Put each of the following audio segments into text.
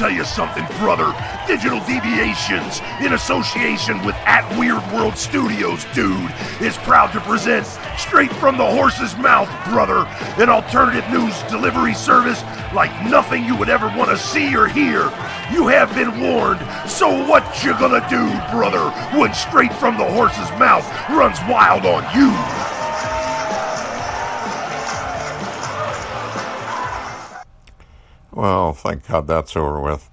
tell you something, brother. Digital Deviations, in association with At Weird World Studios, dude, is proud to present Straight from the Horse's Mouth, brother, an alternative news delivery service like nothing you would ever want to see or hear. You have been warned, so what you gonna do, brother, when Straight from the Horse's Mouth runs wild on you? Thank God that's over with.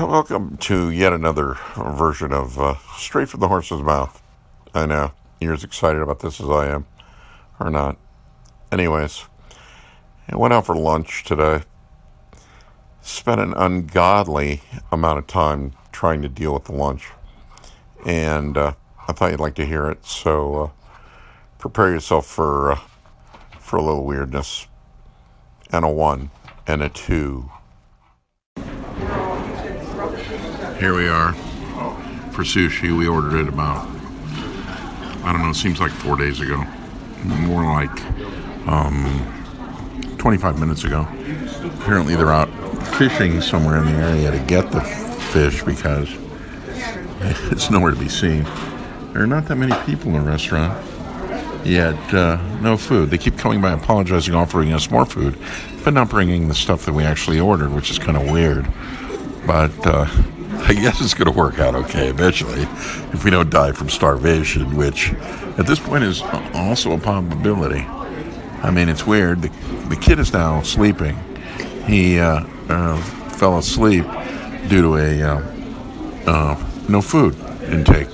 Welcome to yet another version of uh, Straight from the Horse's Mouth. I know you're as excited about this as I am, or not. Anyways, I went out for lunch today. Spent an ungodly amount of time trying to deal with the lunch, and uh, I thought you'd like to hear it. So uh, prepare yourself for uh, for a little weirdness and a one and a two. Here we are for sushi. We ordered it about, I don't know, it seems like four days ago. More like um, 25 minutes ago. Apparently, they're out fishing somewhere in the area to get the fish because it's nowhere to be seen. There are not that many people in the restaurant yet uh, no food. They keep coming by apologizing, offering us more food, but not bringing the stuff that we actually ordered, which is kind of weird. But uh, I guess it's going to work out okay eventually if we don't die from starvation, which at this point is also a possibility. I mean, it's weird. The, the kid is now sleeping. He uh, uh fell asleep due to a uh, uh, no food intake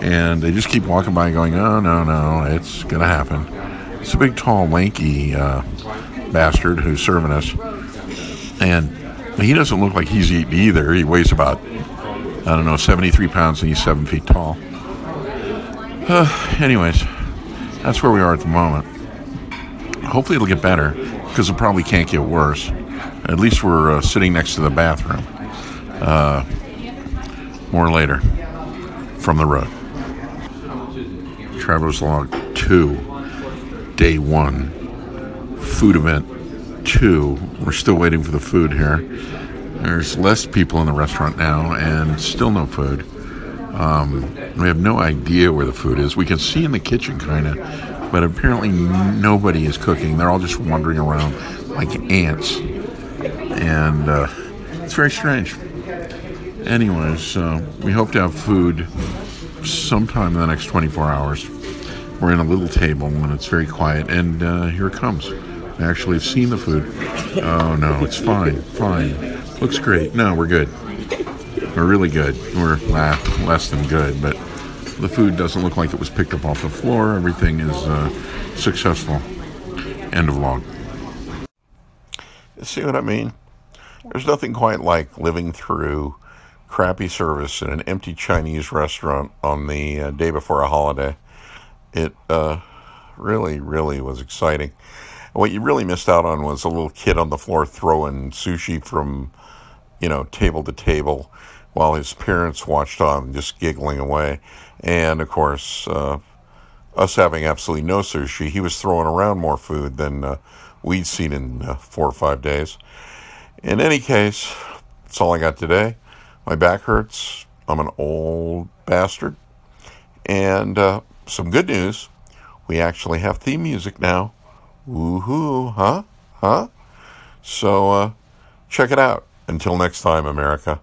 and they just keep walking by going, oh, no, no, it's going to happen. It's a big, tall, lanky uh, bastard who's serving us. And he doesn't look like he's eating either. He weighs about, I don't know, 73 pounds and he's seven feet tall. Uh, anyways, that's where we are at the moment. Hopefully it'll get better because it probably can't get worse. At least we're uh, sitting next to the bathroom. Uh, more later from the road. Traveler's Log 2, Day 1, Food Event 2. We're still waiting for the food here. There's less people in the restaurant now and still no food. Um, we have no idea where the food is. We can see in the kitchen, kind of, but apparently nobody is cooking. They're all just wandering around like ants. And uh, it's very strange. Anyways, uh, we hope to have food sometime in the next 24 hours. We're in a little table and it's very quiet, and uh, here it comes. I actually have seen the food. Oh no, it's fine, fine. Looks great. No, we're good. We're really good. We're less than good, but the food doesn't look like it was picked up off the floor. Everything is uh, successful. End of log. See what I mean? There's nothing quite like living through crappy service in an empty Chinese restaurant on the uh, day before a holiday it uh, really, really was exciting. What you really missed out on was a little kid on the floor throwing sushi from, you know, table to table while his parents watched on, just giggling away. And of course, uh, us having absolutely no sushi, he was throwing around more food than uh, we'd seen in uh, four or five days. In any case, that's all I got today. My back hurts. I'm an old bastard. And uh, some good news. We actually have theme music now. Woohoo, huh? Huh? So uh, check it out. Until next time, America.